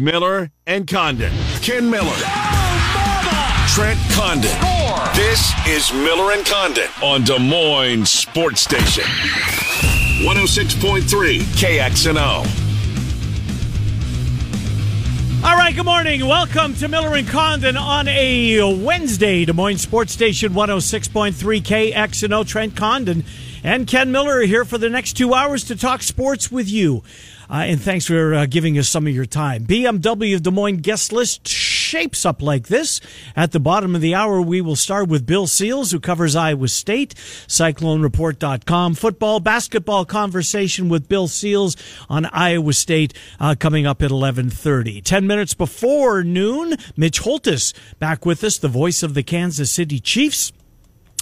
Miller and Condon. Ken Miller. Trent Condon. This is Miller and Condon on Des Moines Sports Station. 106.3 KXNO. All right, good morning. Welcome to Miller and Condon on a Wednesday. Des Moines Sports Station 106.3 KXNO. Trent Condon and Ken Miller are here for the next two hours to talk sports with you. Uh, and thanks for uh, giving us some of your time. BMW of Des Moines guest list shapes up like this. At the bottom of the hour, we will start with Bill Seals, who covers Iowa State, CycloneReport.com, football, basketball conversation with Bill Seals on Iowa State uh, coming up at 1130. Ten minutes before noon, Mitch Holthus back with us, the voice of the Kansas City Chiefs.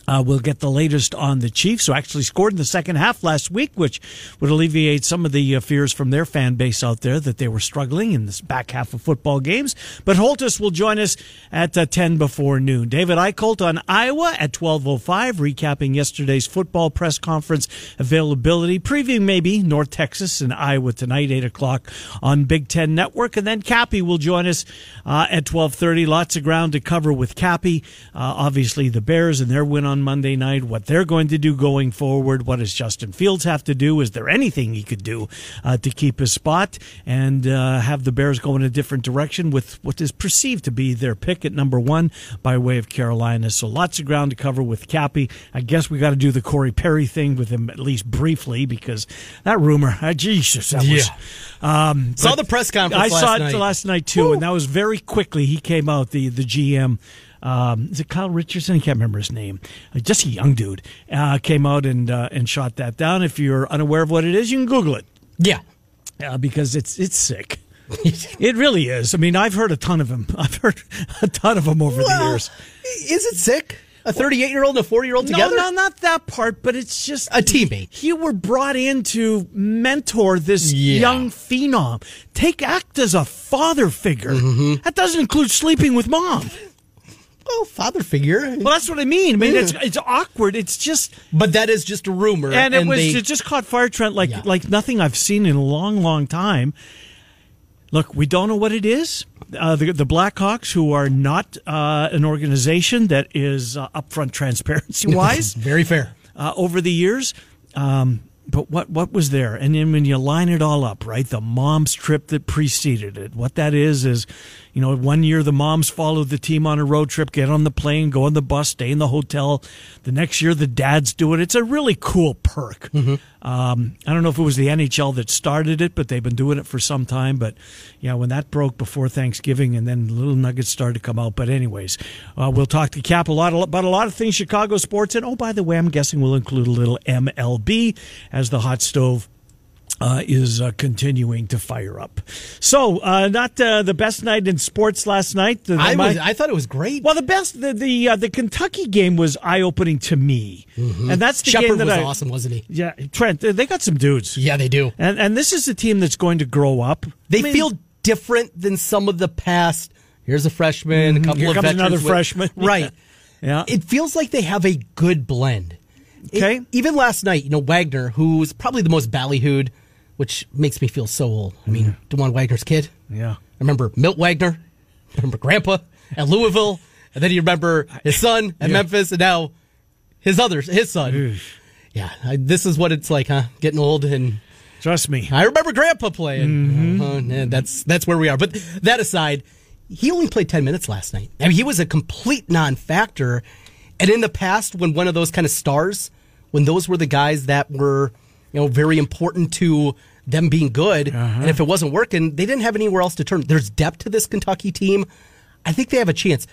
Uh, we'll get the latest on the Chiefs, who actually scored in the second half last week, which would alleviate some of the uh, fears from their fan base out there that they were struggling in this back half of football games. But Holthus will join us at uh, 10 before noon. David Eickholt on Iowa at 12.05, recapping yesterday's football press conference availability, previewing maybe North Texas and Iowa tonight, 8 o'clock on Big Ten Network. And then Cappy will join us uh, at 12.30. Lots of ground to cover with Cappy. Uh, obviously, the Bears and their win on Monday night, what they're going to do going forward. What does Justin Fields have to do? Is there anything he could do uh, to keep his spot and uh, have the Bears go in a different direction with what is perceived to be their pick at number one by way of Carolina? So lots of ground to cover with Cappy. I guess we got to do the Corey Perry thing with him at least briefly because that rumor, uh, Jesus, that was. Um, Saw the press conference I saw it night. last night too, and that was very quickly. He came out the the GM. Um, is it Kyle Richardson? I can't remember his name. Uh, just a young dude uh, came out and uh, and shot that down. If you're unaware of what it is, you can Google it Yeah. uh, because it's it's sick. it really is. I mean, I've heard a ton of him. I've heard a ton of them over the years. Is it sick? A 38 year old and a 40 year old together? No, no, not that part. But it's just A teammate. You were brought in to mentor this Yeah. young phenom. Take act as a father figure. Mm-hmm. That doesn't include sleeping with mom. Well, father figure. Well, that's what I mean. I mean, it's it's awkward. It's just, But that is just a rumor. and it was they- it just caught fire, Trent, like Yeah. like nothing I've seen in a long, long time. Look, we don't know what it is. Uh, the the Blackhawks, who are not uh, an organization that is uh, upfront transparency wise, very fair. uh, over the years. Um, but what what was there? And then when you line it all up, right, the mom's trip that preceded it. What that is is, you know, one year the moms followed the team on a road trip, get on the plane, go on the bus, stay in the hotel. The next year the dads do it. It's a really cool perk. Um, I don't know if it was the NHL that started it, but they've been doing it for some time. But yeah, when that broke before Thanksgiving, and then little nuggets started to come out. But anyways, uh, we'll talk to Cap a lot about a lot of things Chicago sports, and oh by the way, I'm guessing we'll include a little MLB as the hot stove. Uh, is uh, continuing to fire up. So, uh, not uh, the best night in sports last night. The- I, my- was, I thought it was great. well, the best the the, uh, the Kentucky game was eye opening to me, and that's the game Sheppard that was I, awesome, wasn't he? Yeah, Trent, they got some dudes. Yeah, they do. And and this is a team that's going to grow up. They I mean, feel different than some of the past. Here's a freshman, a couple Mm-hmm. Here of comes another with- freshman. Right. Yeah. It feels like they have a good blend. It- Okay. even last night, you know, Wagner, who's probably the most ballyhooed, which makes me feel so old. I mean, Dajuan Wagner's kid. Yeah. I remember Milt Wagner. I remember Grandpa at Louisville. And then you remember his son at Yeah. Memphis and now his other, his son. Yeah. I, this is what it's like, huh? Getting old and Trust me. I remember Grandpa playing. Mm-hmm. Uh, yeah, that's that's where we are. But that aside, he only played ten minutes last night. I mean, he was a complete non-factor. And in the past, when one of those kind of stars, when those were the guys that were, you know, very important to them being good, Uh-huh. and if it wasn't working, they didn't have anywhere else to turn. There's depth to this Kentucky team. I think they have a chance.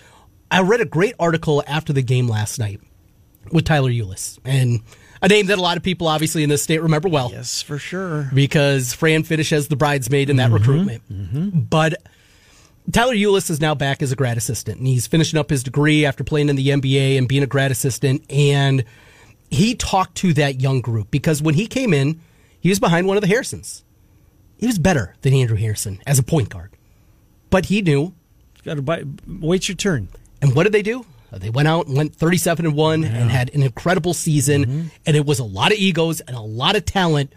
I read a great article after the game last night with Tyler Ulis, and a name that a lot of people obviously in this state remember well Yes, for sure. because Fran finished as the bridesmaid in that recruitment. But Tyler Ulis is now back as a grad assistant, and he's finishing up his degree after playing in the NBA and being a grad assistant. And he talked to that young group because when he came in, he was behind one of the Harrisons. He was better than Andrew Harrison as a point guard, but he knew. Got to buy, wait your turn. And what did they do? They went out and went 37 and 1 and had an incredible season. Mm-hmm. And it was a lot of egos and a lot of talent,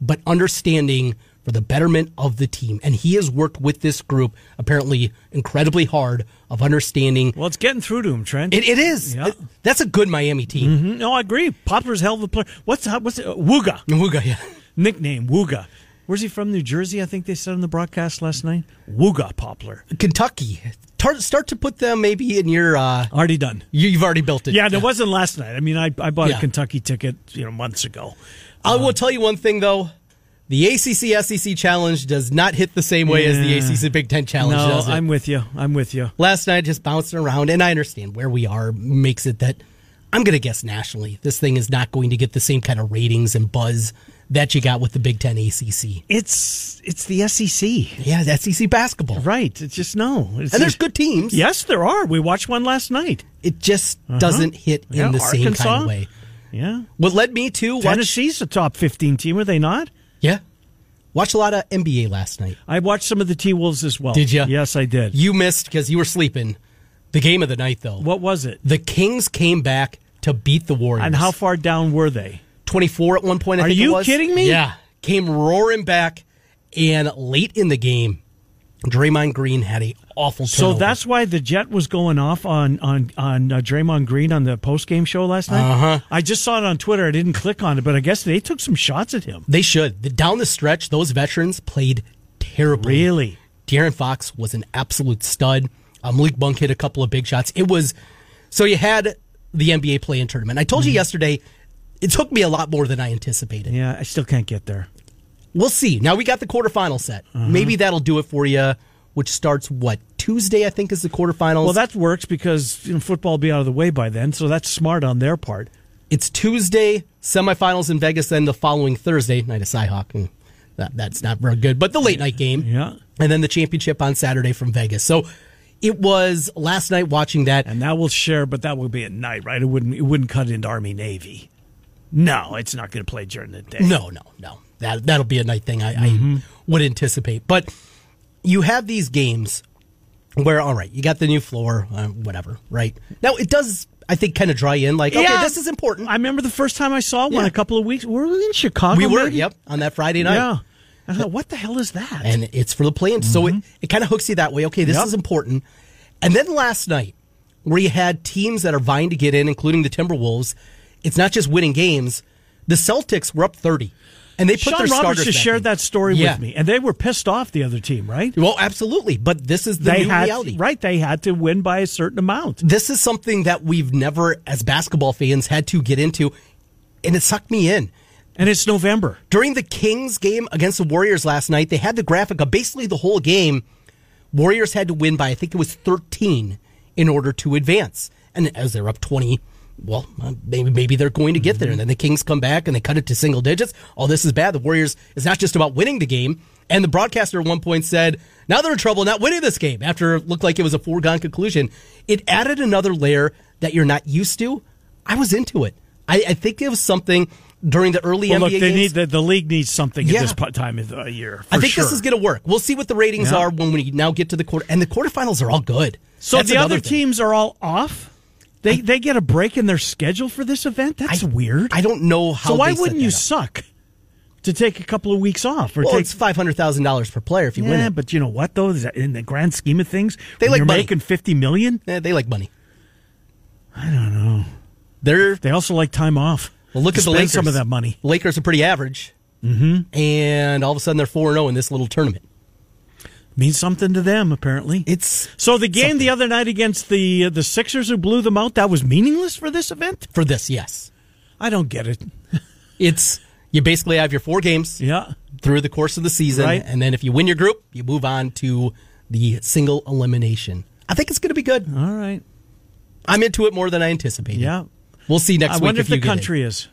but understanding for the betterment of the team. And he has worked with this group apparently incredibly hard of understanding. Well, it's getting through to him, Trent. It, it is. Yeah. That's a good Miami team. Mhm. No, I agree. Poplar's hell of a player. What's what's it? Wooga Nwuga, yeah. nickname? Wooga. Where's he from? New Jersey, I think they said on the broadcast last night. Wooga Poplar. Kentucky. Tar- Start to put them maybe in your. Uh, Already done. you- you've already built it. Yeah, and it wasn't last night. I mean, I I bought Yeah. a Kentucky ticket, you know, months ago. I will tell you one thing though. The ACC SEC challenge does not hit the same way as the Yeah. ACC Big Ten challenge No, does. it. I'm with you. I'm with you. last night just bouncing around and i understand where we are makes it that i'm going to guess nationally this thing is not going to get the same kind of ratings and buzz that you got with the big ten acc It's it's the SEC, yeah that's sec basketball right? It's just no. It's and there's good teams Yes, there are. We watched one last night. it just uh-huh. doesn't hit in Yeah, the same kind of way Yeah, what led me to watch Tennessee's a top 15 team, are they not? Yeah watch a lot of nba last night I watched some of the T Wolves as well. Did you? Yes, I did. you missed because you were sleeping the game of the night though What was it? the kings came back to beat the warriors And how far down were they? 24 at one point. I Are think it you kidding me? Yeah, came roaring back, and late in the game, Draymond Green had a awful. So that's why the jet was going off on on on uh, Draymond Green on the post game show last night. Uh-huh. I just saw it on Twitter. I didn't click on it, but I guess they took some shots at him. they should. The, down the stretch, those veterans played terribly. Really? De'Aaron Fox was an absolute stud. Um, Malik Monk hit a couple of big shots. It was so you had the NBA play-in tournament. I told you yesterday. It took me a lot more than I anticipated. Yeah, I still can't get there. We'll see. Now we got the quarterfinal set. Uh-huh. Maybe that'll do it for you. Which starts what Tuesday? I think is the quarterfinals. Well, that works because you know, football will be out of the way by then, so that's smart on their part. It's Tuesday, semifinals in Vegas, then the following Thursday, night of Cyhawk. And that, that's not very good, but the late night game. Yeah. And then the championship on Saturday from Vegas. So it was last night watching that. And that will share, but that will be at night, right? It wouldn't it wouldn't cut into Army Navy. No, it's not going to play during the day. No, no, no. That, that'll be a night thing I, Mm-hmm. I would anticipate. But you have these games where, all right, you got the new floor, uh, whatever, right? Now it does, I think, kind of dry in like, okay, Yeah. this is important. I remember the first time I saw one Yeah. a couple of weeks. Were we in Chicago? we were, maybe? yep, on that Friday night. Yeah. I thought, what the hell is that? and it's for the play-in. So it, it kind of hooks you that way. Okay, this Mm-hmm. Yep. is important. And then last night, where you had teams that are vying to get in, including the Timberwolves, it's not just winning games. The Celtics were up 30, and they put Sean their Roberts starters just shared in. that story Yeah. with me, and they were pissed off the other team, right? Well, absolutely, but this is the they new had reality. right. They had to win by a certain amount. This is something that we've never, as basketball fans, had to get into, and it sucked me in. And it's November. During the Kings game against the Warriors last night, they had the graphic of basically the whole game. Warriors had to win by, I think it was 13 in order to advance. And as they're up 20, well, uh, maybe maybe they're going to get there. And then the Kings come back and they cut it to single digits. Oh, this is bad. The Warriors is not just about winning the game. And the broadcaster at one point said, now they're in trouble not winning this game after it looked like it was a foregone conclusion. It added another layer that you're not used to. I was into it. I, I think it was something during the early Well, NBA look, they games. need the, the league needs something Yeah. at this time of the year. I think sure. this is going to work. We'll see what the ratings Yeah. are when we now get to the quarter. And the quarterfinals are all good. So That's the other thing. teams are all off. They they get a break in their schedule for this event. That's I- weird. I don't know how. so why wouldn't you up. suck to take a couple of weeks off or Well, take? it's five hundred thousand dollars per player if you win yeah, it. but you know what though? In the grand scheme of things, They like making fifty million. Eh, they like money. I don't know. They're They also like time off. well. Look at the Lakers. some of that money. Lakers are pretty average, mm-hmm. and all of a sudden they're four and zero in this little tournament. Means something to them apparently. It's so the game something. the other night against the uh, the Sixers who blew them out that was meaningless for this event. for this. Yes, I don't get it. it's you basically have your four games Yeah. through the course of the season, Right. and then if you win your group, you move on to the single elimination. I think it's going to be good. All right. I'm into it more than I anticipated. Yeah. We'll see next I week wonder if, you the country is.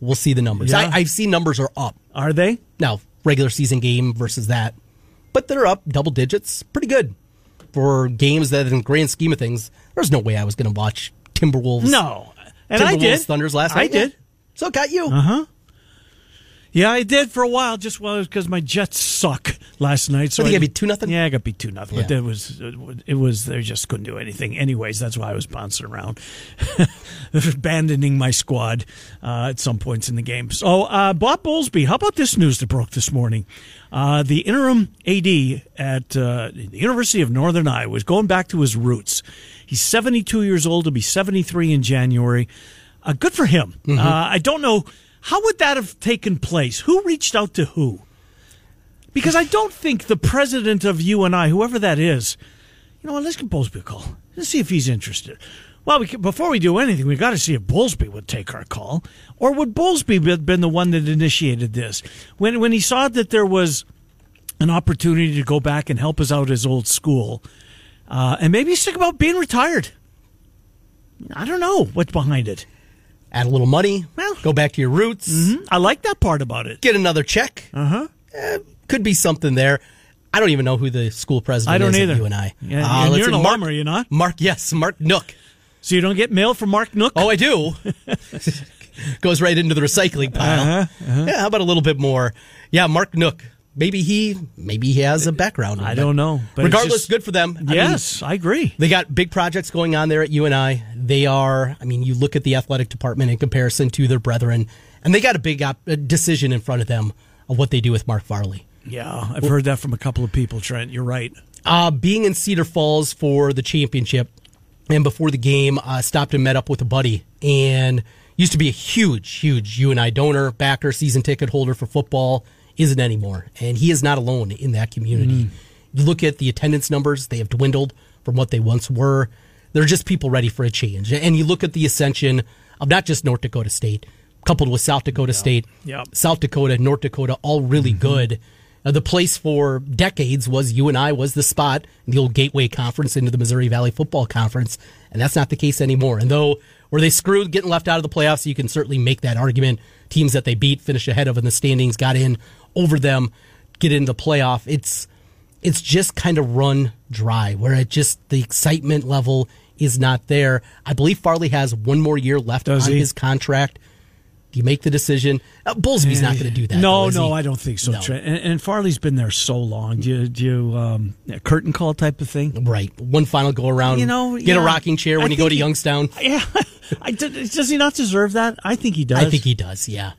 We'll see the numbers. Yeah. I, I've seen numbers are up Are they? now. Regular season game versus that, but they're up double digits. Pretty good for games that, in the grand scheme of things, there's no way I was going to watch Timberwolves. No. And Timberwolves I did. Thunders last I night. Yeah. did. So it got you. Uh huh. Yeah, I did for a while, just well because my Jets suck last night. So What, they I got beat 2-0? Yeah, I got beat two nothing. But it was it was they just couldn't do anything. Anyways, that's why I was bouncing around, abandoning my squad uh, at some points in the game. So uh, Bob Bowlesby, how about this news that broke this morning? Uh, the interim AD at uh, the University of Northern Iowa is going back to his roots. He's 72 years old. He'll be 73 in January. Uh, good for him. Uh, I don't know how would that have taken place. Who reached out to who? Because I don't think the president of UNI, whoever that is, you know what? Let's give Bowlesby a call. Let's see if he's interested. Well, we can, before we do anything, we got to see if Bowlesby would take our call, or would Bowlesby have been the one that initiated this when when he saw that there was an opportunity to go back and help us out his old school, uh, and maybe he's thinking about being retired. I don't know what's behind it. Add a little money, Well- go back to your roots, I like that part about it. get another check. Uh Uh-huh. huh. could be something there. I don't even know who the school president is. I don't is either. at UNI. Yeah, Uh, and you're an Mark, alum, are you not? Mark, yes, Mark Nook. So you don't get mail from Mark Nook? Oh, I do. Goes right into the recycling pile. Uh-huh, Yeah, how about a little bit more? Yeah, Mark Nook. Maybe he, maybe he has a background. I don't know, but regardless, just- good for them. I mean, yes, I agree. They got big projects going on there at UNI. They are, I mean, you look at the athletic department in comparison to their brethren, and they got a big op- decision in front of them of what they do with Mark Farley. Yeah, I've heard that from a couple of people, Trent. You're right. Uh, being in Cedar Falls for the championship, and before the game, uh, stopped and met up with a buddy, and used to be a huge, huge UNI donor, backer, season ticket holder for football, isn't anymore, and he is not alone in that community. You look at the attendance numbers; they have dwindled from what they once were. They're just people ready for a change, and you look at the ascension of not just North Dakota State, coupled with South Dakota State, Yeah. South Dakota, North Dakota, all really good. Uh, the place for decades was UNI was the spot, the old gateway conference into the Missouri Valley Football Conference, and that's not the case anymore. And though were they screwed getting left out of the playoffs, you can certainly make that argument. Teams that they beat, finished ahead of in the standings, got in over them, get into the playoff. It's it's just kind of run dry, where it just the excitement level is not there. I believe Farley has one more year left Does on he? his contract. Do you make the decision? Uh, Bowlesby's not going to do that. No, though, no, he? I don't think so, No. Trent. And, and Farley's been there so long. Do you, do you um, curtain call type of thing? Right. One final go around. You know, get a rocking chair when I you go to he- Youngstown. Yeah, I, does he not deserve that? I think he does. I think he does. Yeah.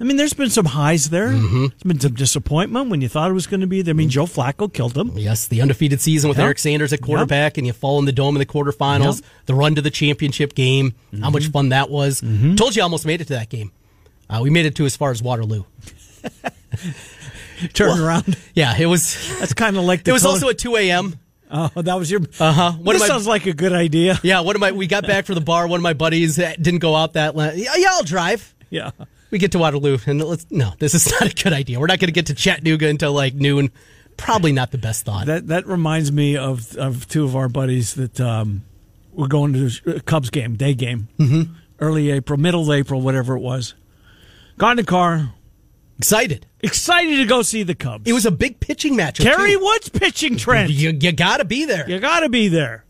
I mean, there's been some highs there. Mm-hmm. There's been some disappointment when you thought it was going to be there. I mean, Joe Flacco killed him. Yes, the undefeated season with Yep. Eric Sanders at quarterback, and you fall in the dome in the quarterfinals. Yep. Mm-hmm. The run to the championship game. How much fun that was! Told you, I almost made it to that game. Uh, we made it to as far as Waterloo. Turn around. Yeah, it was. That's kind of like the It was also at two a.m. Oh, that was your. Uh huh. This my sounds like a good idea. yeah, one of my we got back from the bar. One of my buddies uh, didn't go out that. La- yeah, yeah, I'll drive. Yeah. We get to Waterloo, and let's no, this is not a good idea. We're not going to get to Chattanooga until like noon. Probably not the best thought. That that reminds me of of two of our buddies that um, were going to a Cubs game, day game, mm-hmm. early April, middle of April, whatever it was. Got in the car, Excited. excited to go see the Cubs. It was a big pitching match. Kerry too. Woods pitching Trent. You, you got to be there. You got to be there.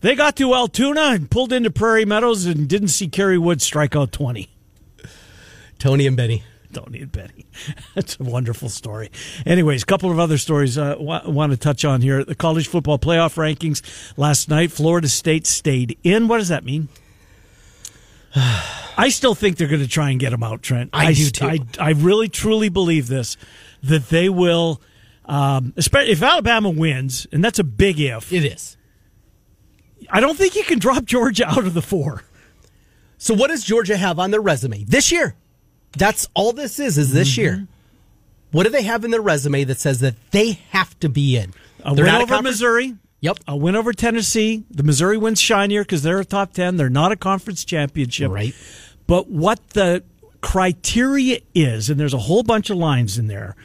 They got to Altoona and pulled into Prairie Meadows and didn't see Kerry Woods strike out 20. Tony and Benny. Don't need Betty. That's a wonderful story. Anyways, a couple of other stories I uh, wa- want to touch on here. The college football playoff rankings last night. Florida State stayed in. What does that mean? I still think they're going to try and get them out, Trent. I do too. I, I really truly believe this that they will. Um, especially if Alabama wins, and that's a big if. It is. I don't think you can drop Georgia out of the four. So what does Georgia have on their resume this year? That's all this is. Is this year? Mm-hmm. What do they have in their resume that says that they have to be in? A They're win over conference- Missouri. Yep. A win over Tennessee. The Missouri wins shinier because they're a top 10. They're not a conference championship. Right. But what the criteria is, and there's a whole bunch of lines in there.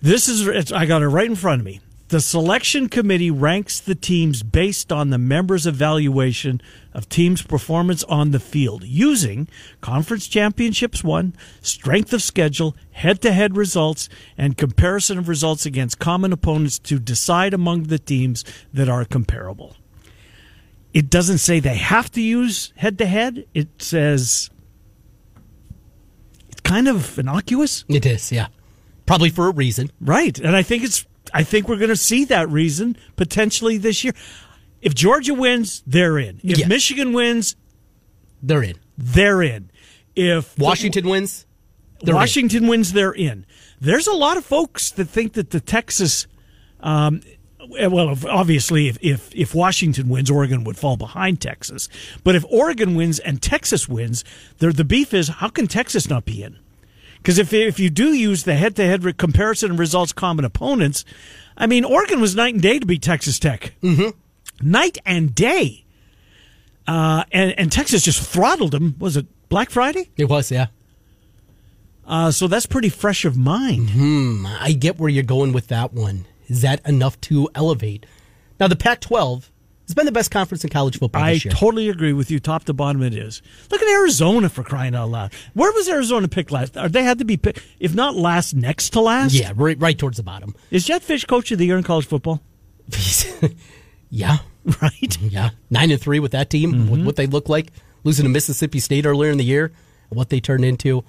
This is, it's, I got it right in front of me. The selection committee ranks the teams based on the members' evaluation of teams' performance on the field using conference championships won, strength of schedule, head to head results, and comparison of results against common opponents to decide among the teams that are comparable. It doesn't say they have to use head to head, it says it's kind kind of innocuous. It is, yeah. Probably for a reason. Right. And I think it's I think we're going to see that reason potentially this year. If Georgia wins, they're in. If Yeah. Michigan wins, They're in. they're in. If Washington wins. They're in. Washington wins, they're in. There's a lot of folks that think that the Texas, um, well, if- obviously, if, if if Washington wins, Oregon would fall behind Texas. But if Oregon wins and Texas wins, the beef is how can Texas not be in? Because if if you do use the head to head comparison and results common opponents, I mean Oregon was night and day to beat Texas Tech, mm-hmm. night and day, uh, and and Texas just throttled them. Was it Black Friday? It was, yeah. Uh, so that's pretty fresh of mind. I get where you're going with that one. Is that enough to elevate? Now, the Pac 12 has been the best conference in college football I this year. totally agree with you. Top to bottom, it is. Look at Arizona for crying out loud. Where was Arizona picked last? Or they had to be picked, if not last, next to last. yeah, right, right towards the bottom. Is Jedd Fisch coach of the year in college football? yeah, Right. yeah. Nine and three with that team, Mm-hmm. with what they look like, losing to Mississippi State earlier in the year, what they turned into.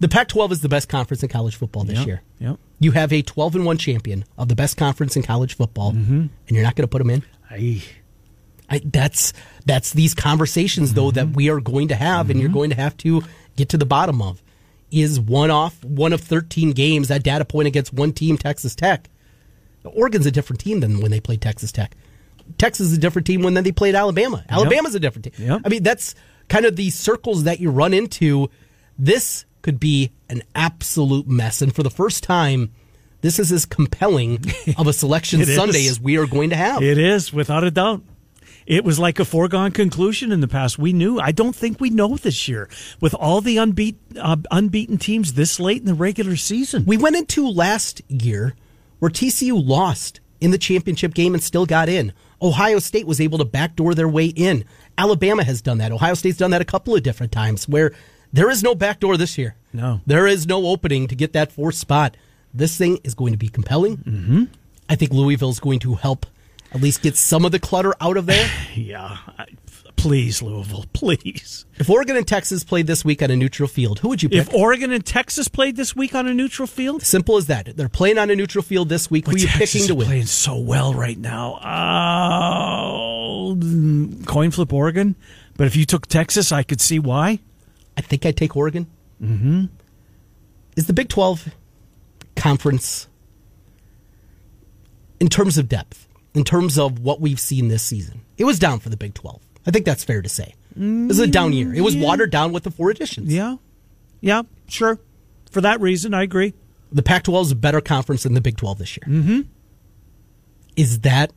The Pac 12 is the best conference in college football this Yep, year. yep. You have a 12 and 1 champion of the best conference in college football, Mm-hmm. and you're not going to put them in? I, I, that's that's these conversations though that mm-hmm. we are going to have, and you're mm-hmm. going to have to get to the bottom of. Is one off one of 13 games that data point against one team, Texas Tech. Oregon's a different team than when they played Texas Tech. Texas is a different team when then they played Alabama. Alabama's a different team. Yep. I mean, that's kind of the circles that you run into. This could be an absolute mess, and for the first time, this is as compelling of a selection It is. Sunday as we are going to have. it is without a doubt. It was like a foregone conclusion in the past. We knew. I don't think we know this year with all the unbeat, uh, unbeaten teams this late in the regular season. We went into last year where TCU lost in the championship game and still got in. Ohio State was able to backdoor their way in. Alabama has done that. Ohio State's done that a couple of different times where there is no backdoor this year. No. There is no opening to get that fourth spot. This thing is going to be compelling. Mm-hmm. I think Louisville is going to help at least get some of the clutter out of there. Yeah. I, please, Louisville, please. if Oregon and Texas played this week on a neutral field, who would you pick? If Oregon and Texas played this week on a neutral field, Simple as that. They're playing on a neutral field this week. Who are you Texas picking to win? playing so well right now. Mm, coin flip Oregon. But if you took Texas, I could see why. I think I'd take Oregon. Mm-hmm. Is the Big 12 conference, in terms of depth, in terms of what we've seen this season, it was down for the Big 12. I think that's fair to say. This is a down year. It was watered down with the four additions. Yeah. Yeah, sure. For that reason, I agree. The Pac 12 is a better conference than the Big 12 this year. Mm-hmm. Is that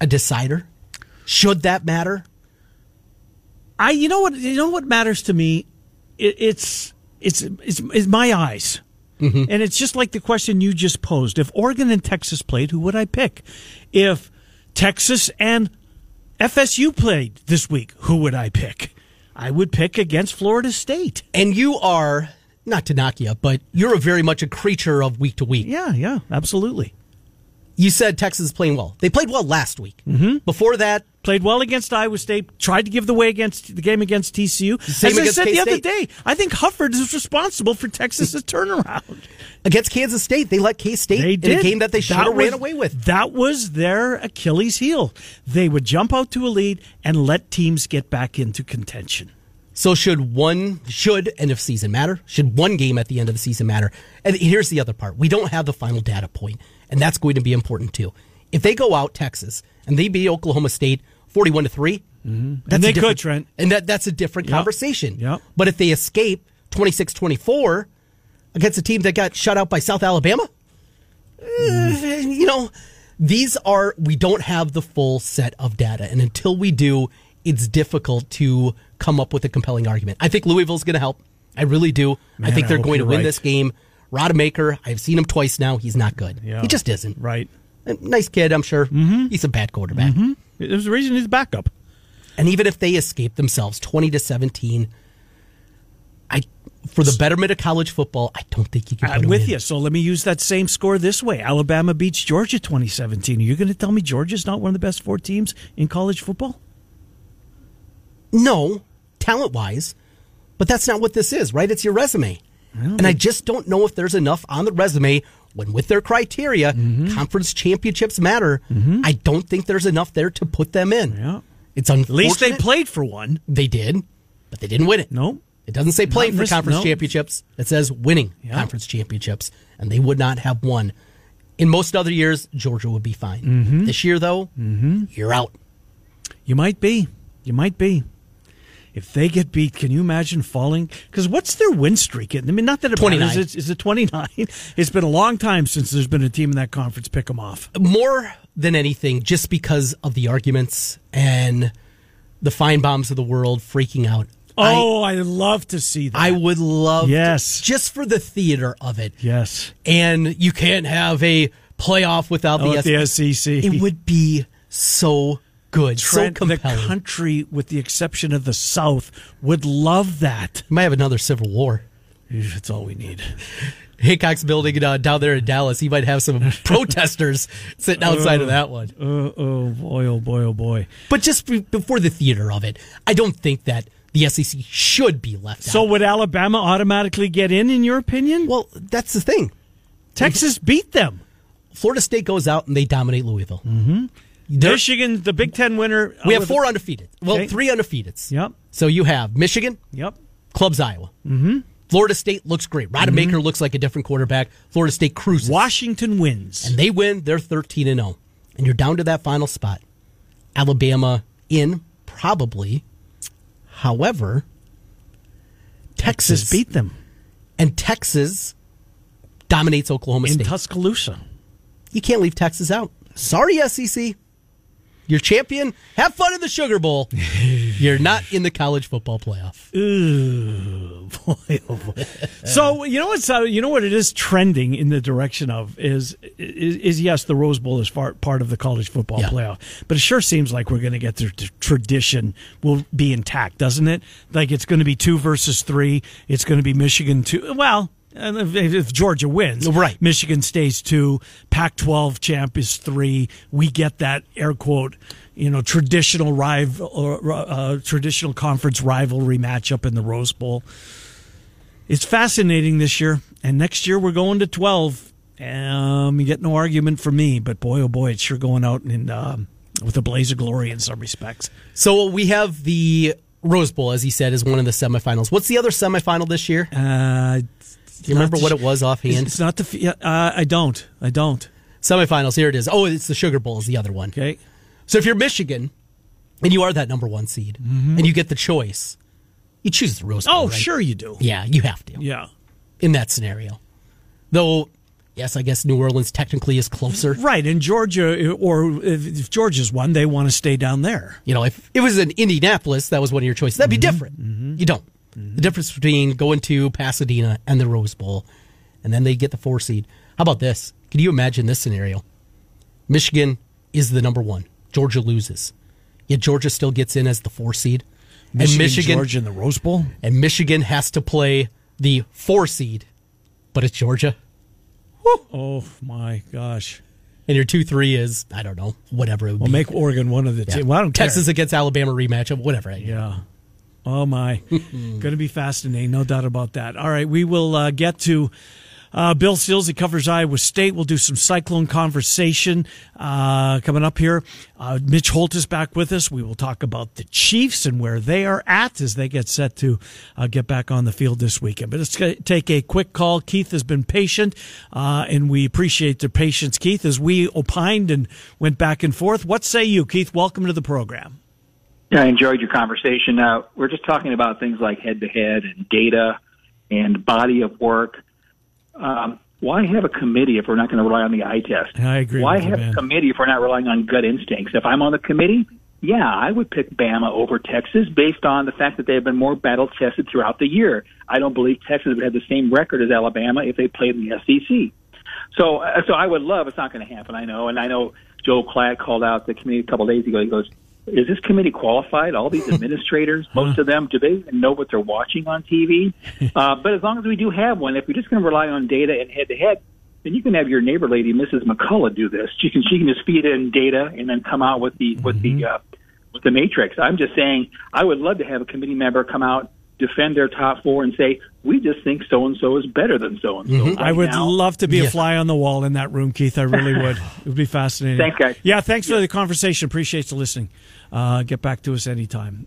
a decider? Should that matter? I you know what you know what matters to me it, it's it's it's it's my eyes. And it's just like the question you just posed. If Oregon and Texas played, who would I pick? If Texas and FSU played this week, who would I pick? I would pick against Florida State. And you are, not to knock you, but you're a very much a creature of week to week. Yeah, yeah, absolutely. You said Texas is playing well. They played well last week. Mm-hmm. Before that, Played well against Iowa State. Tried to give the way against the game against TCU. Same As I against said the other day, I think Hufford is responsible for Texas's turnaround. against Kansas State, they let K State They in did a game that they should have ran away with. That was their Achilles heel. They would jump out to a lead and let teams get back into contention. So should one should end of season matter? Should one game at the end of the season matter? And here's the other part: we don't have the final data point, and that's going to be important too. If they go out Texas and they beat Oklahoma State forty-one to 3 that's Mm-hmm. And they could, Trent. and that that's a different Yep. conversation. Yep. But if they escape 26-24 against a team that got shut out by South Alabama, eh, you know, these are we don't have the full set of data, and until we do, it's difficult to come up with a compelling argument. I think Louisville's going to help. I really do. I think they're hope going to win right. this game. Rodemaker, I've seen him twice now. He's not good. Yeah. He just isn't. Right. A nice kid, I'm sure. Mm-hmm. He's a bad quarterback. There's a reason he's backup. And even if they escape themselves 20 to 17, I for the betterment of college football, I don't think you can I'm with in. you. So let me use that same score this way. Alabama beats Georgia 2017. Are you going to tell me Georgia's not one of the best four teams in college football? No, talent wise, but that's not what this is, right? It's your resume. And I just don't know if there's enough on the resume when, with their criteria, Mm-hmm. conference championships matter. I don't think there's enough there to put them in. Yeah. It's unfortunate. At least they played for one. They did, but they didn't win it. No. It doesn't say playing for this- conference no. championships. It says winning Yeah. conference championships, and they would not have won. In most other years, Georgia would be fine. Mm-hmm. This year, though, you're out. You might be. You might be. If they get beat, can you imagine falling? Because what's their win streak? I mean, not that it 29. matters. It's, is it 29? It's been a long time since there's been a team in that conference pick them off. More than anything, just because of the arguments and the Finebaums of the world freaking out. Oh, I, love to see that. I would love, Yes. just for the theater of it. yes. And you can't have a playoff without Oh, the, at the SEC. It would be so good, Trent, so the country, with the exception of the South, would love that. might have another civil war. That's all we need. Hickok's building uh, down there in Dallas. He might have some protesters sitting outside of that one. Oh, oh boy, oh boy, oh boy. But just be- before the theater of it, I don't think that the SEC should be left So out. So would Alabama automatically get in, in your opinion? Well, that's the thing. Texas beat them. Florida State goes out and they dominate Louisville. Mm-hmm. Michigan, the Big Ten winner. We uh, have four undefeated. Well, Okay. three undefeateds. Yep. So you have Michigan, Yep. clubs Iowa. Mm-hmm. Florida State looks great. Rodemaker looks like a different quarterback. Florida State cruises. Washington wins. and they win, they're 13 and 0. And you're down to that final spot. Alabama in probably. However, Texas, Texas beat them and Texas dominates Oklahoma in State. In Tuscaloosa. you can't leave Texas out. Sorry, SEC. You're champion. Have fun in the Sugar Bowl. You're not in the college football playoff. Ooh, boy, oh boy. So you know what's uh, you know what it is trending in the direction of is is, is yes the Rose Bowl is far, part of the college football Yeah. playoff, but it sure seems like we're going to get the t- tradition will be intact, doesn't it? Like it's going to be two versus three. It's going to be Michigan two. Well. And if, if Georgia wins, Right. Michigan stays two. Pac-12 champ is three. We get that air quote, you know, traditional rival, or, uh, traditional conference rivalry matchup in the Rose Bowl. It's fascinating this year, and next year we're going to twelve. Um, you get no argument from me, but boy, oh boy, it's sure going out in um, with a blaze of glory in some respects. So we have the Rose Bowl, as he said, is one of the semifinals. What's the other semifinal this year? Uh, Do you remember what it was offhand? It's not the. Uh, I don't. I don't. Semifinals, here it is. Oh, it's the Sugar Bowl is the other one. Okay. So if you're Michigan and you are that number one seed and you get the choice, you choose the Rose Bowl. Oh, right? sure you do. Yeah, you have to Yeah. in that scenario. Though, yes, I guess New Orleans technically is closer. Right, and Georgia, or if if Georgia's won, they want to stay down there. You know, if it was in Indianapolis, that was one of your choices. That'd be Mm-hmm. different. You don't. The difference between going to Pasadena and the Rose Bowl, and then they get the four seed. How about this? Can you imagine this scenario? Michigan is the number one. Georgia loses, yet Georgia still gets in as the four seed, Michigan, and Michigan Georgia in the Rose Bowl. and Michigan has to play the four seed, but it's Georgia, Oh my gosh! and your two three is I don't know whatever it would Well, be. make Oregon one of the Yeah. two. Well, I don't care. Texas against Alabama rematch of whatever. Yeah. Oh my, going to be fascinating, no doubt about that. All right, we will uh, get to uh, Bill Seals. He covers Iowa State. We'll do some Cyclone conversation uh, coming up here. Uh, Mitch Holthus back with us. We will talk about the Chiefs and where they are at as they get set to uh, get back on the field this weekend. But let's take a quick call. Keith has been patient, uh, and we appreciate the patience, Keith, as we opined and went back and forth. What say you, Keith? Welcome to the program. Yeah, I enjoyed your conversation. Uh, we're just talking about things like head to head and data and body of work. Um, why have a committee if we're not going to rely on the eye test? I agree Why you, have man. a committee if we're not relying on gut instincts? If I'm on the committee, yeah, I would pick Bama over Texas based on the fact that they have been more battle tested throughout the year. I don't believe Texas would have the same record as Alabama if they played in the SEC. So, uh, so I would love. It's not going to happen. I know, and I know Joe Klatt called out the committee a couple of days ago. He goes, "Is this committee qualified? All these administrators, most of them, do they even know what they're watching on TV?" Uh, but as long as we do have one, if we're just going to rely on data and head to head, then you can have your neighbor lady, Mrs. McCullough, do this. She can she can just feed in data and then come out with the with the uh, with the matrix. I'm just saying, I would love to have a committee member come out defend their top four and say, we just think so and so is better than so and so. I would love to be a fly on the wall in that room, Keith. I really would. It would be fascinating. Thanks, guys. Yeah, thanks for the conversation. Appreciate you listening. Uh, get back to us anytime.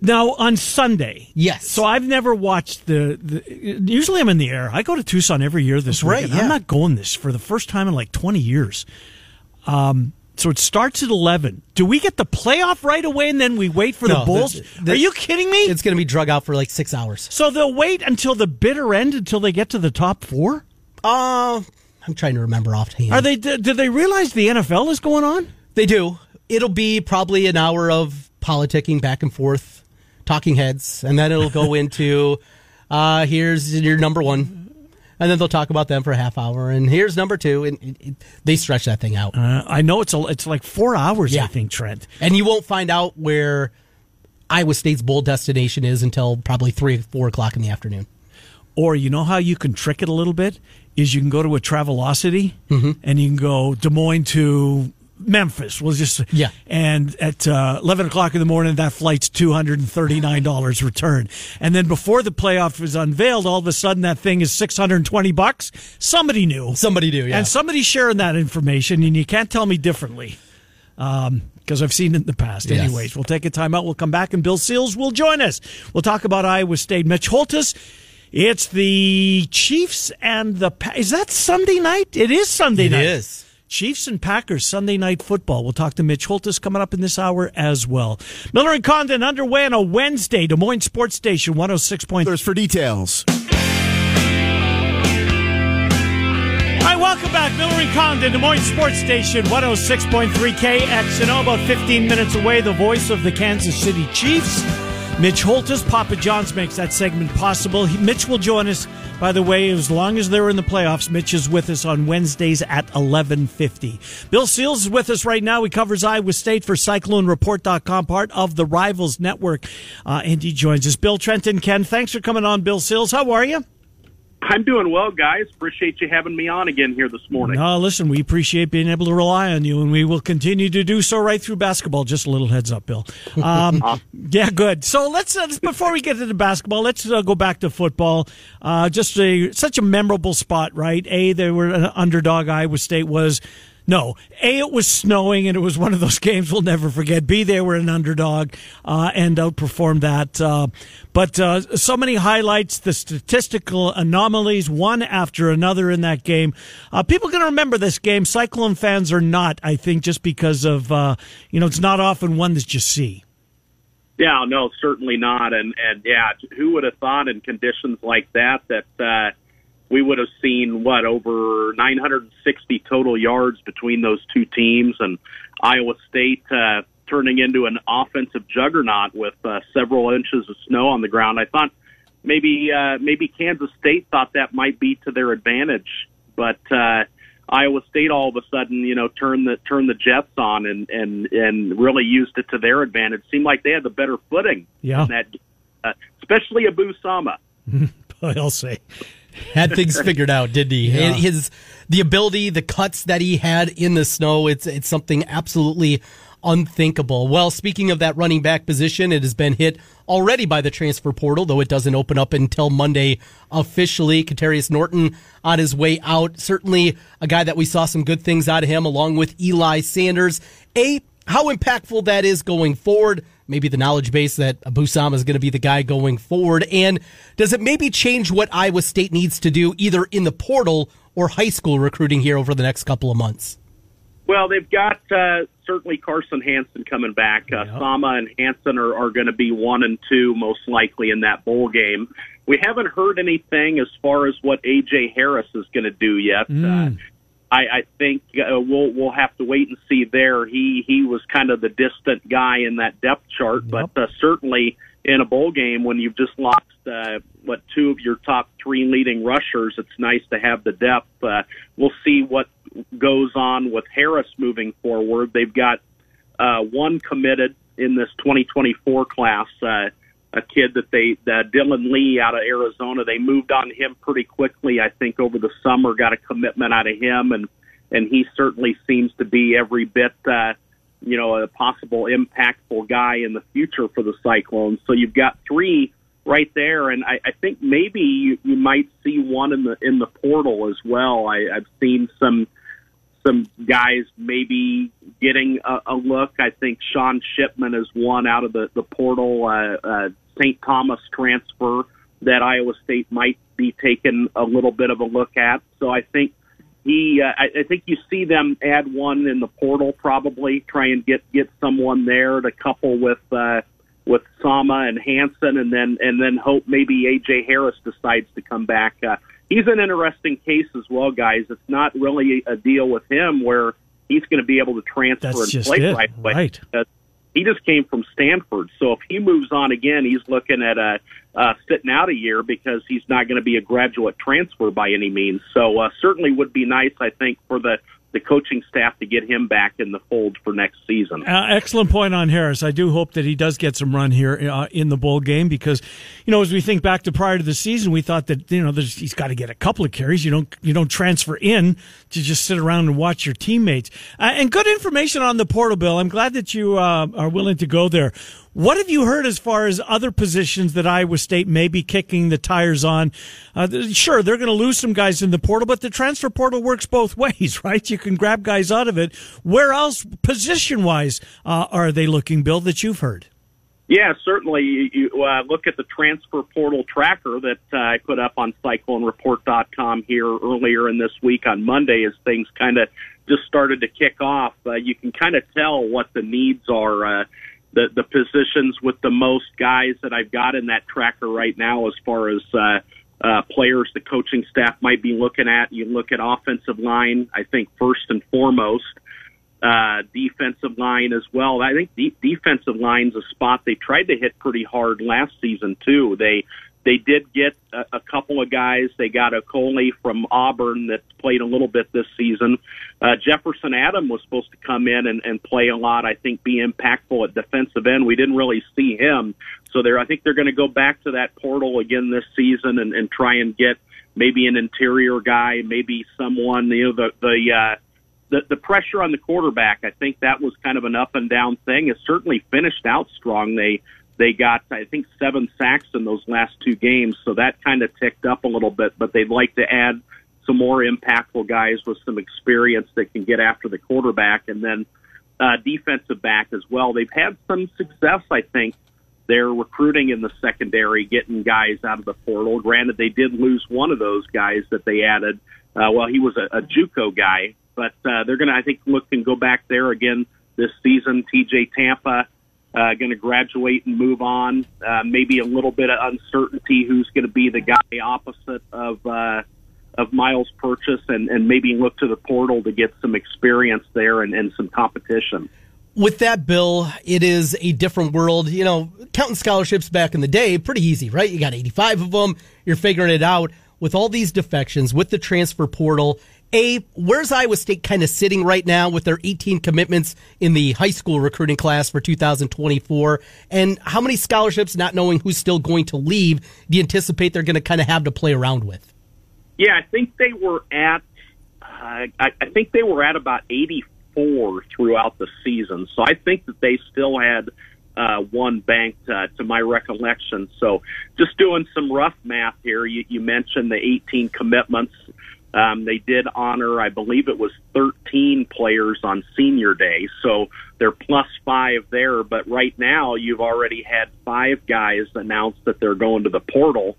Now on Sunday, Yes. So I've never watched the, the. Usually I'm in the air. I go to Tucson every year this Right, weekend. yeah. I'm not going this for the first time in like 20 years. Um, so it starts at 11. Do we get the playoff right away and then we wait for No, the Bulls? the- the- Are you kidding me? It's going to be drug out for like six hours. so they'll wait until the bitter end until they get to the top four? Uh, I'm trying to remember offhand. Are they? Do they realize the NFL is going on? They do. It'll be probably an hour of politicking back and forth, talking heads, and then it'll go into uh, here's your number one, and then they'll talk about them for a half hour, and here's number two, and it, it, they stretch that thing out. Uh, I know it's a, it's like four hours. I think Trent. and you won't find out where Iowa State's bowl destination is until probably three, four o'clock in the afternoon. Or you know how you can trick it a little bit is you can go to a Travelocity Mm-hmm. and you can go Des Moines to Memphis. We'll just Yeah. And at uh, eleven o'clock in the morning, that flight's two hundred and thirty nine dollars return. And then before the playoff was unveiled, all of a sudden that thing is six hundred and twenty bucks. Somebody knew. Somebody knew. yeah. And somebody's sharing that information, and you can't tell me differently. because I've seen it in the past. Yes. Anyways, we'll take a timeout. We'll come back, and Bill Seals will join us. We'll talk about Iowa State. Mitch Holthus. It's the Chiefs and the is that Sunday night? It is Sunday It night. is. Chiefs and Packers Sunday night football. We'll talk to Mitch Holthus coming up in this hour as well. Miller and Condon underway on a Wednesday. Des Moines Sports Station 106.3. There's for details. Hi, welcome back. Miller and Condon, Des Moines Sports Station, 106.3 KXNO, about 15 minutes away, the voice of the Kansas City Chiefs. Mitch Holthus, Papa John's makes that segment possible. Mitch will join us, by the way, as long as they're in the playoffs. Mitch is with us on Wednesdays at 11.50. Bill Seals is with us right now. He covers Iowa State for CycloneReport.com, part of the Rivals Network, uh, and he joins us. Bill Trenton, Ken, thanks for coming on, Bill Seals. How are you? I'm doing well, guys. Appreciate you having me on again here this morning. No, listen, we appreciate being able to rely on you, and we will continue to do so right through basketball. Just a little heads up, Bill. Um, yeah, good. So let's uh, before we get into basketball, let's uh, go back to football. Uh, just a, such a memorable spot, right? A, they were an underdog. Iowa State was. No, A, it was snowing and it was one of those games we'll never forget. B, they were an underdog uh, and outperformed that. Uh, but uh, so many highlights, the statistical anomalies, one after another in that game. Uh, people going to remember this game. Cyclone fans are not, I think, just because of, uh, you know, it's not often one that you see. Yeah, no, certainly not. And and yeah, who would have thought in conditions like that that uh, we would have seen what over 960 total yards between those two teams, and Iowa State uh, turning into an offensive juggernaut with uh, several inches of snow on the ground. I thought maybe uh, maybe Kansas State thought that might be to their advantage, but uh, Iowa State all of a sudden, you know, turned the turned the Jets on and and and really used it to their advantage. Seemed like they had the better footing Yeah. in that, uh, especially Abu Sama. I'll say. Had things figured out, didn't he? Yeah. His the ability, the cuts that he had in the snow, it's it's something absolutely unthinkable. Well, speaking of that running back position, it has been hit already by the transfer portal, though it doesn't open up until Monday officially. Cartevious Norton on his way out, certainly a guy that we saw some good things out of him, along with Eli Sanders. A how impactful that is going forward. Maybe the knowledge base that Abu Sama is going to be the guy going forward. And does it maybe change what Iowa State needs to do either in the portal or high school recruiting here over the next couple of months? Well, they've got uh, certainly Carson Hansen coming back. Uh, Sama and Hansen are, are going to be one and two most likely in that bowl game. We haven't heard anything as far as what AJ Harris is going to do yet. Uh, I, I think uh, we'll we'll have to wait and see there. He he was kind of the distant guy in that depth chart, but uh, certainly in a bowl game when you've just lost uh, what two of your top three leading rushers, it's nice to have the depth. Uh, we'll see what goes on with Harris moving forward. They've got uh, one committed in this 2024 class. Uh, a kid that they, uh, Dylan Lee out of Arizona, they moved on him pretty quickly. I think over the summer, got a commitment out of him, and and he certainly seems to be every bit uh, you know, a possible impactful guy in the future for the Cyclones. So you've got three right there, and I, I think maybe you, you might see one in the in the portal as well. I, I've seen some some guys maybe getting a, a look. I think Sean Shipman is one out of the the portal. Uh, uh, St. Thomas transfer that Iowa State might be taking a little bit of a look at. So I think he, uh, I, I think you see them add one in the portal probably, try and get get someone there to couple with uh, with Sama and Hansen, and then and then hope maybe AJ Harris decides to come back. Uh, he's an interesting case as well, guys. It's not really a deal with him where he's going to be able to transfer That's and play it. right away. Right. Uh, he just came from Stanford, so if he moves on again, he's looking at a uh, sitting out a year because he's not going to be a graduate transfer by any means. So uh, certainly would be nice, I think, for the the coaching staff to get him back in the fold for next season. Uh, excellent point on Harris. I do hope that he does get some run here uh, in the bowl game because, you know, as we think back to prior to the season, we thought that you know he's got to get a couple of carries. You don't you don't transfer in to just sit around and watch your teammates. Uh, and good information on the portal, Bill. I'm glad that you uh, are willing to go there. What have you heard as far as other positions that Iowa State may be kicking the tires on? Uh, sure, they're going to lose some guys in the portal, but the transfer portal works both ways, right? You can grab guys out of it. Where else, position wise, uh, are they looking, Bill, that you've heard? Yeah, certainly. You, you uh, look at the transfer portal tracker that uh, I put up on CycloneReport.com here earlier in this week on Monday as things kind of just started to kick off. Uh, you can kind of tell what the needs are. Uh, the the positions with the most guys that I've got in that tracker right now, as far as uh, uh, players the coaching staff might be looking at. You look at offensive line, I think first and foremost, uh, defensive line as well. I think de- defensive line's a spot they tried to hit pretty hard last season too. They they did get a, a couple of guys. They got a Coley from Auburn that's played a little bit this season. Uh, Jefferson Adam was supposed to come in and, and play a lot. I think be impactful at defensive end. We didn't really see him, so they're. I think they're going to go back to that portal again this season and, and try and get maybe an interior guy, maybe someone. You know the the. Uh, the, the pressure on the quarterback, I think that was kind of an up and down thing. It certainly finished out strong. They they got, I think, seven sacks in those last two games, so that kind of ticked up a little bit. But they'd like to add some more impactful guys with some experience that can get after the quarterback, and then uh, defensive back as well. They've had some success, I think. They're recruiting in the secondary, getting guys out of the portal. Granted, they did lose one of those guys that they added. Uh, well, he was a, a JUCO guy, but uh, they're going to, I think, look and go back there again this season. TJ Tampa uh, going to graduate and move on. Uh, maybe a little bit of uncertainty who's going to be the guy opposite of uh, of Myles Purchase, and, and maybe look to the portal to get some experience there and, and some competition. With that, Bill, it is a different world. You know, counting scholarships back in the day, pretty easy, right? You got 85 of them, you're figuring it out. With all these defections, with the transfer portal, a, where's Iowa State kind of sitting right now with their 18 commitments in the high school recruiting class for 2024? And how many scholarships, not knowing who's still going to leave, do you anticipate they're going to kind of have to play around with? Yeah, I think they were at, uh, I, I think they were at about 84 throughout the season. So I think that they still had uh, one banked uh, to my recollection. So just doing some rough math here, you, you mentioned the 18 commitments. Um, they did honor, I believe it was 13 players on senior day. So they're plus five there. But right now, you've already had five guys announce that they're going to the portal.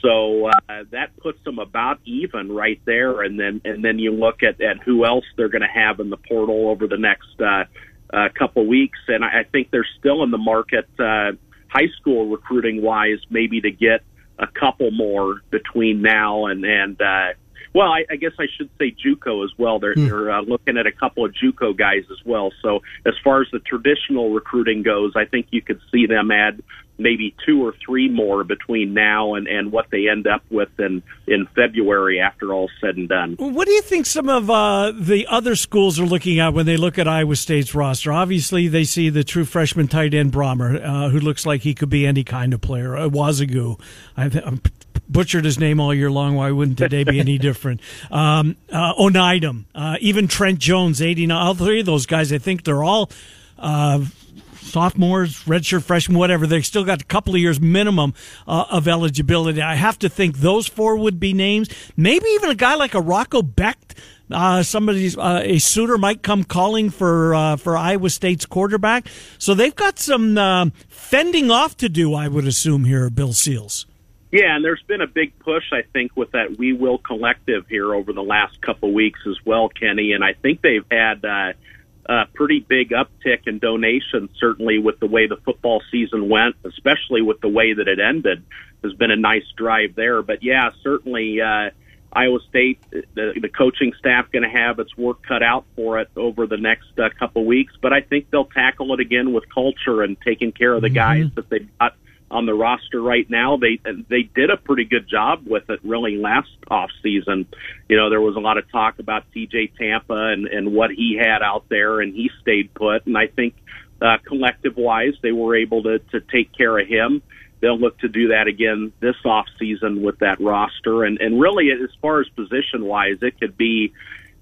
So uh, that puts them about even right there. And then, and then you look at, at who else they're going to have in the portal over the next uh, uh, couple weeks. And I, I think they're still in the market, uh, high school recruiting wise, maybe to get a couple more between now and, and, uh, well, I, I guess I should say JUCO as well. They're, mm. they're uh, looking at a couple of JUCO guys as well. So as far as the traditional recruiting goes, I think you could see them add maybe two or three more between now and, and what they end up with in, in February after all said and done. What do you think some of uh, the other schools are looking at when they look at Iowa State's roster? Obviously, they see the true freshman tight end Brahmer, uh, who looks like he could be any kind of player. Uh, Wazagu, I am butchered his name all year long. Why wouldn't today be any different? Um, uh, Oneidum, uh, even Trent Jones, 89. All three of those guys, I think they're all uh, sophomores, redshirt freshmen, whatever. They still got a couple of years minimum uh, of eligibility. I have to think those four would be names. Maybe even a guy like a Rocco Becht. Uh, somebody's uh, a suitor might come calling for uh, for Iowa State's quarterback. So they've got some uh, fending off to do, I would assume here, Bill Seals. Yeah, and there's been a big push, I think, with that We Will collective here over the last couple of weeks as well, Kenny. And I think they've had uh, a pretty big uptick in donations, certainly with the way the football season went, especially with the way that it ended. There's been a nice drive there. But yeah, certainly uh, Iowa State, the, the coaching staff going to have its work cut out for it over the next uh, couple weeks. But I think they'll tackle it again with culture and taking care of the guys that they've got on the roster right now. They they did a pretty good job with it really last off season. You know, there was a lot of talk about TJ Tampa and and what he had out there, and he stayed put. And I think uh, collective wise, they were able to to take care of him. They'll look to do that again this off season with that roster, and and really as far as position wise, it could be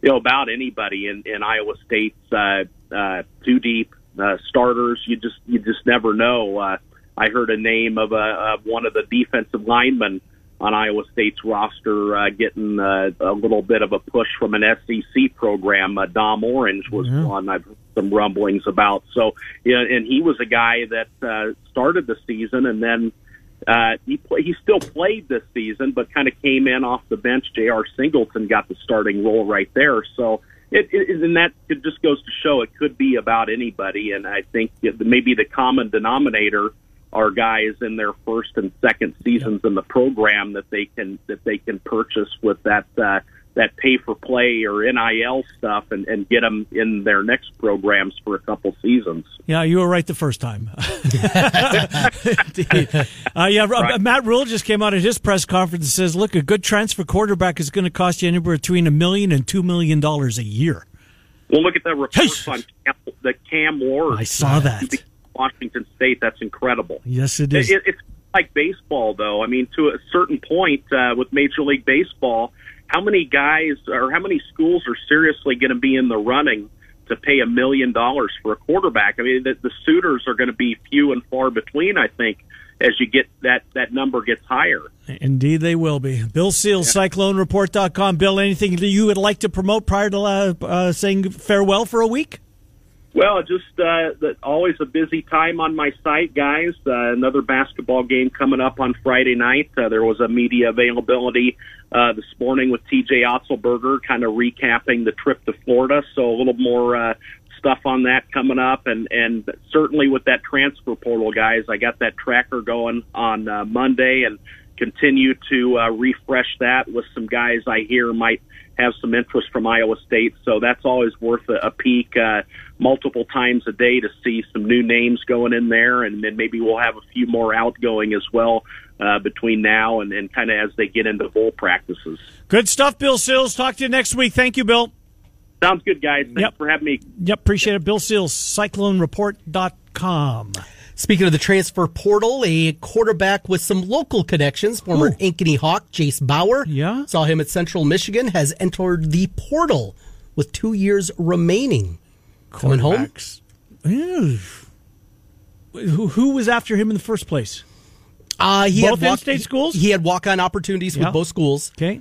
you know about anybody in in Iowa State's uh, uh, two deep uh, starters. You just you just never know. Uh, I heard a name of a of one of the defensive linemen on Iowa State's roster uh, getting uh, a little bit of a push from an SEC program. Uh, Dom Orange was Yeah. one I've heard some rumblings about. So, yeah, and he was a guy that uh, started the season and then uh, he play, he still played this season, but kind of came in off the bench. J.R. Singleton got the starting role right there. So. It, it, and that it just goes to show it could be about anybody, and I think maybe the common denominator are guys in their first and second seasons in the program that they can that they can purchase with that uh, that pay for play or NIL stuff and, and get them in their next programs for a couple seasons. Yeah, you were right the first time. Uh, yeah, Right. Matt Rhule just came out at his press conference and says, "Look, a good transfer quarterback is going to cost you anywhere between a million and two million dollars a year." Well, look at the reports Hey. on Cam, the Cam Ward. I saw that. To Washington State. That's incredible. Yes, it is. It, it's like baseball, though. I mean, to a certain point uh, with Major League Baseball, how many guys or how many schools are seriously going to be in the running to pay a million dollars for a quarterback? I mean, the, the suitors are going to be few and far between. I think as you get that that number gets higher. Indeed, they will be. Bill Seals, CycloneReport.com. Bill, anything that you would like to promote prior to uh, uh, saying farewell for a week? Well, just uh, always a busy time on my site, guys. Uh, another basketball game coming up on Friday night. Uh, there was a media availability uh, this morning with TJ Otzelberger, kind of recapping the trip to Florida. So a little more uh, stuff on that coming up, and and certainly with that transfer portal, guys. I got that tracker going on uh, Monday, and continue to uh, refresh that with some guys I hear might have some interest from Iowa State. So that's always worth a, a peek uh, multiple times a day to see some new names going in there, and then maybe we'll have a few more outgoing as well uh, between now and, and kind of as they get into bowl practices. Good stuff, Bill Seals. Talk to you next week. Thank you, Bill. Sounds good, guys. Thanks Yep. for having me. Yep, appreciate it. Bill Seals, CycloneReport.com. Speaking of the transfer portal, a quarterback with some local connections, former Ooh. Ankeny Hawk Jase Bauer, Yeah? saw him at Central Michigan, has entered the portal with two years remaining. Coming home? Ew. Who, who was after him in the first place? Uh, he Both had walk- in-state schools? He had walk-on opportunities Yeah. with both schools. Okay.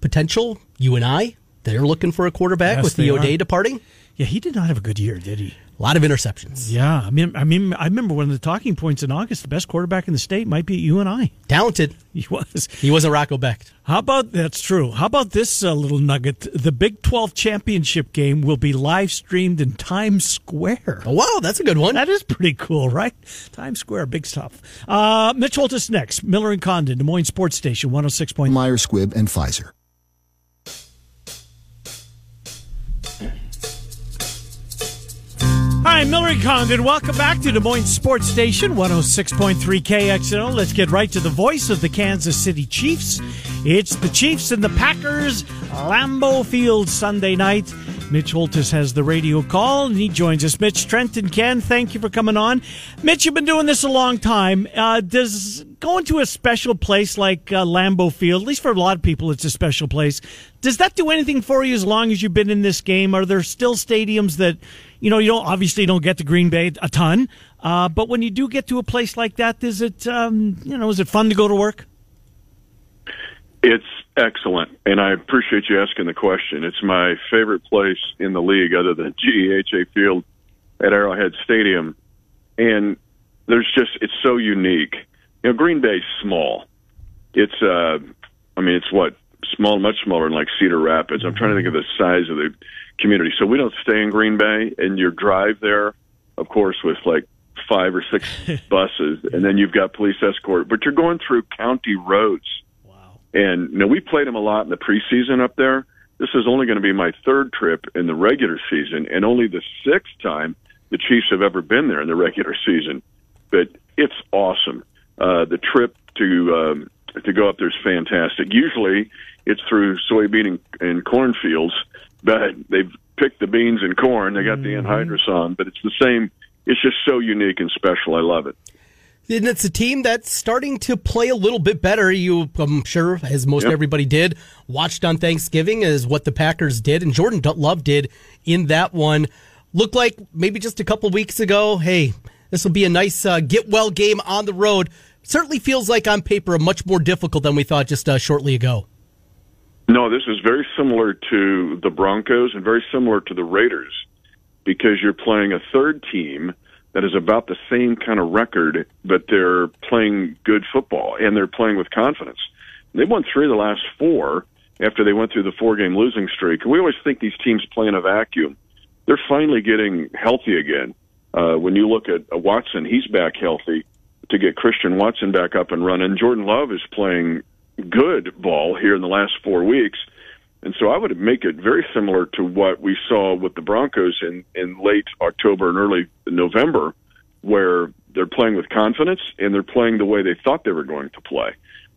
Potential, UNI, they're looking for a quarterback Yes, with the. O'Day departing. Yeah, he did not have a good year, did he? A lot of interceptions. Yeah, I mean, I mean, I remember one of the talking points in August. The best quarterback in the state might be UNI. Talented. He was. He wasn't Rocco Becht. How about that's true? How about this uh, little nugget? The Big Twelve championship game will be live streamed in Times Square. Oh, wow, that's a good one. That is pretty cool, right? Times Square, big stuff. Uh, Mitch Holthus next. Miller and Condon, Des Moines Sports Station, 106.9. Myers Squibb and Pfizer. Hi, Miller and Condon. Welcome back to Des Moines Sports Station, 106.3 KXNO. Let's get right to the voice of the Kansas City Chiefs. It's the Chiefs and the Packers, Lambeau Field Sunday night. Mitch Holthus has the radio call, and he joins us. Mitch, Trent, and Ken, thank you for coming on. Mitch, you've been doing this a long time. Uh, does going to a special place like uh, Lambeau Field, at least for a lot of people, it's a special place. Does that do anything for you as long as you've been in this game? Are there still stadiums that, you know, you don't obviously don't get to Green Bay a ton, uh, but when you do get to a place like that, is it, um, you know, is it fun to go to work? It's excellent, and I appreciate you asking the question. It's my favorite place in the league, other than GEHA Field at Arrowhead Stadium, and there's just it's so unique. You know, Green Bay's small. It's uh, I mean, it's what small, much smaller than like Cedar Rapids. I'm trying to think of the size of the community. So we don't stay in Green Bay, and your drive there, of course, with like five or six buses, and then you've got police escort, but you're going through county roads and you know, we played them a lot in the preseason up there. This is only going to be my third trip in the regular season, and only the sixth time the Chiefs have ever been there in the regular season. But it's awesome. Uh, the trip to um, to go up there is fantastic. Usually, it's through soybean and, and cornfields, but they've picked the beans and corn. They got mm-hmm. the anhydrous on, but it's the same. It's just so unique and special. I love it. And it's a team that's starting to play a little bit better. You, I'm sure, as most yep. everybody did, watched on Thanksgiving is what the Packers did, and Jordan Love did in that one. Looked like maybe just a couple weeks ago. Hey, this will be a nice uh, get well game on the road. Certainly feels like on paper much more difficult than we thought just uh, shortly ago. No, this is very similar to the Broncos and very similar to the Raiders because you're playing a third team that is about the same kind of record, but they're playing good football and they're playing with confidence. They won three of the last four after they went through the four game losing streak. We always think these teams play in a vacuum. They're finally getting healthy again. Uh, when you look at uh, Watson, he's back healthy to get Christian Watson back up and running. Jordan Love is playing good ball here in the last four weeks. And so I would make it very similar to what we saw with the Broncos in, in late October and early November, where they're playing with confidence and they're playing the way they thought they were going to play.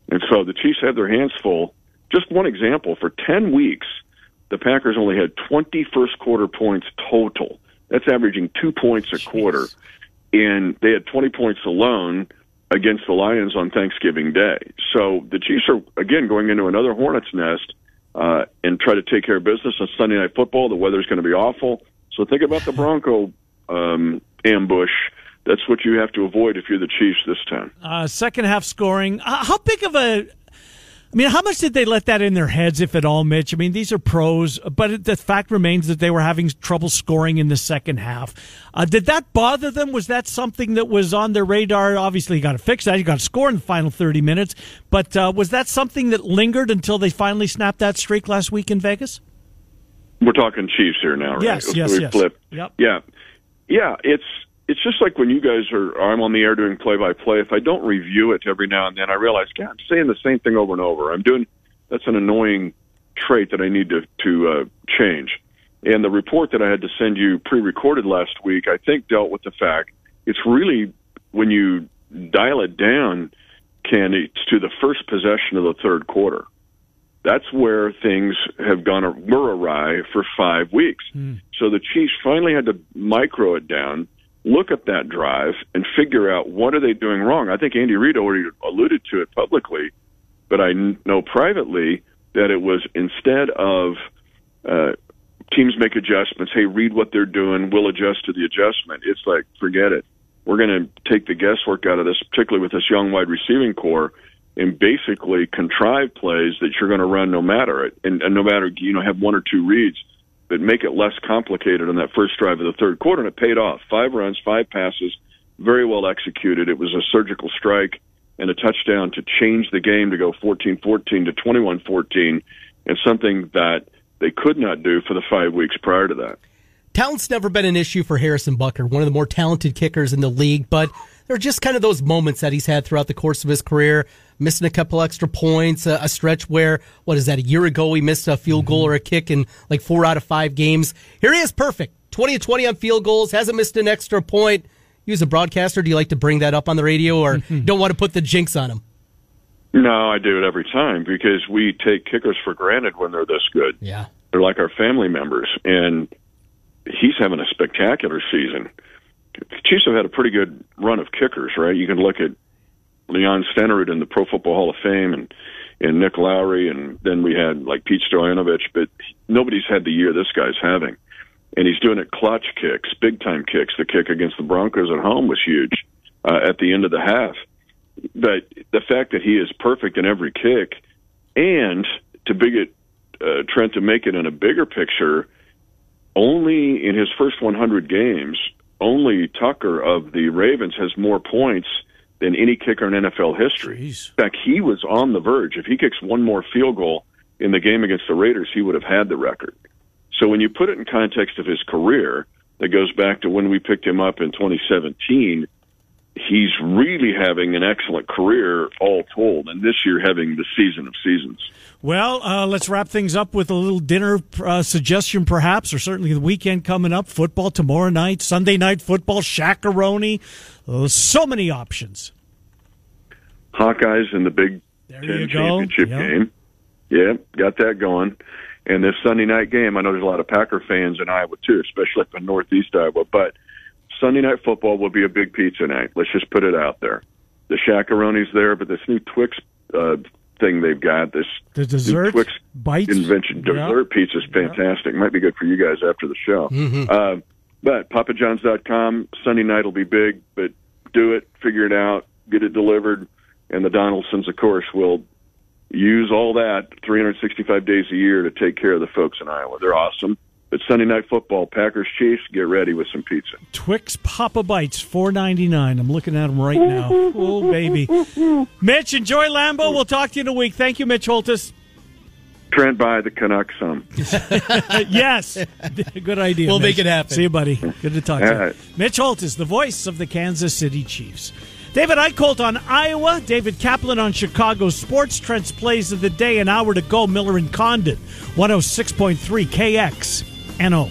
And so the Chiefs had their hands full. Just one example for 10 weeks, the Packers only had 20 first quarter points total. That's averaging two points a quarter. And they had 20 points alone against the Lions on Thanksgiving Day. So the Chiefs are, again, going into another hornet's nest uh, and try to take care of business on Sunday Night Football. The weather's going to be awful. So think about the Bronco um, ambush. That's what you have to avoid if you're the Chiefs this time. Uh, second half scoring. Uh, how big of a I mean, how much did they let that in their heads, if at all, Mitch? I mean, these are pros, but the fact remains that they were having trouble scoring in the second half. Uh, did that bother them? Was that something that was on their radar? Obviously, you got to fix that. You got to score in the final 30 minutes. But uh, was that something that lingered until they finally snapped that streak last week in Vegas? We're talking Chiefs here now, right? Yes, yes, yes. Flip. Yep. Yeah. Yeah, it's it's just like when you guys are I'm on the air doing play by play. If I don't review it every now and then, I realize, God, I'm saying the same thing over and over. I'm doing that's an annoying trait that I need to to uh, change. And the report that I had to send you pre-recorded last week, I think dealt with the fact it's really when you dial it down, Ken, it's to the first possession of the third quarter. That's where things have gone were awry for five weeks. Mm. So the Chiefs finally had to micro it down look at that drive and figure out what are they doing wrong. I think Andy Reid already alluded to it publicly, but I know privately that it was instead of uh, teams make adjustments. Hey, read what they're doing. We'll adjust to the adjustment. It's like forget it. We're going to take the guesswork out of this, particularly with this young wide receiving core, and basically contrive plays that you're going to run no matter it, and, and no matter you know have one or two reads but make it less complicated on that first drive of the third quarter, and it paid off. Five runs, five passes, very well executed. It was a surgical strike and a touchdown to change the game to go 14-14 to 21-14, and something that they could not do for the five weeks prior to that. Talent's never been an issue for Harrison Butker, one of the more talented kickers in the league, but there are just kind of those moments that he's had throughout the course of his career, missing a couple extra points, a, a stretch where, what is that, a year ago he missed a field goal mm-hmm. or a kick in like four out of five games. Here he is, perfect. 20 to 20 on field goals, hasn't missed an extra point. You as a broadcaster, do you like to bring that up on the radio or don't want to put the jinx on him? No, I do it every time because we take kickers for granted when they're this good. Yeah. they're like our family members, and he's having a spectacular season. Chiefs have had a pretty good run of kickers, right? You can look at Leon Stenerud in the Pro Football Hall of Fame, and and Nick Lowery, and then we had like Pete Stoyanovich, but nobody's had the year this guy's having. And he's doing it clutch kicks, big time kicks. The kick against the Broncos at home was huge uh, at the end of the half. But the fact that he is perfect in every kick, and to big it, uh, Trent to make it in a bigger picture, only in his first 100 games, only Tucker of the Ravens has more points than any kicker in NFL history. Jeez. In fact, he was on the verge. If he kicks one more field goal in the game against the Raiders, he would have had the record. So when you put it in context of his career, that goes back to when we picked him up in 2017. He's really having an excellent career, all told, and this year having the season of seasons. Well, uh, let's wrap things up with a little dinner uh, suggestion, perhaps, or certainly the weekend coming up. Football tomorrow night, Sunday night football, Shaq-a-Roni. Oh, so many options. Hawkeyes in the Big There Ten championship Yep. game. Yeah, got that going. And this Sunday night game, I know there's a lot of Packer fans in Iowa too, especially up in Northeast Iowa. But Sunday night football will be a big pizza night. Let's just put it out there. The Shaq-a-Roni's there, but this new Twix uh, thing they've got, this The new dessert Twix bites. invention, Yeah. dessert pizza is fantastic. Might be good for you guys after the show. Uh, but PapaJohns.com, Sunday night will be big, but do it, figure it out, get it delivered, and the Donaldsons, of course, will use all that 365 days a year to take care of the folks in Iowa. They're awesome. But Sunday night football, Packers Chiefs, get ready with some pizza. Twix Papa Bites, four ninety nine. I'm looking at them right now. Oh baby, Mitch, enjoy Lambeau. We'll talk to you in a week. Thank you, Mitch Holthus. Trent by the Canucks some. Yes, good idea. We'll Mitch. make it happen. See you, buddy. Good to talk to All you. right. Mitch Holthus, the voice of the Kansas City Chiefs. David Eickholt on Iowa. David Kaplan on Chicago Sports. Trent's plays of the day. An hour to go. Miller and Condon. 106.3 KX. N O.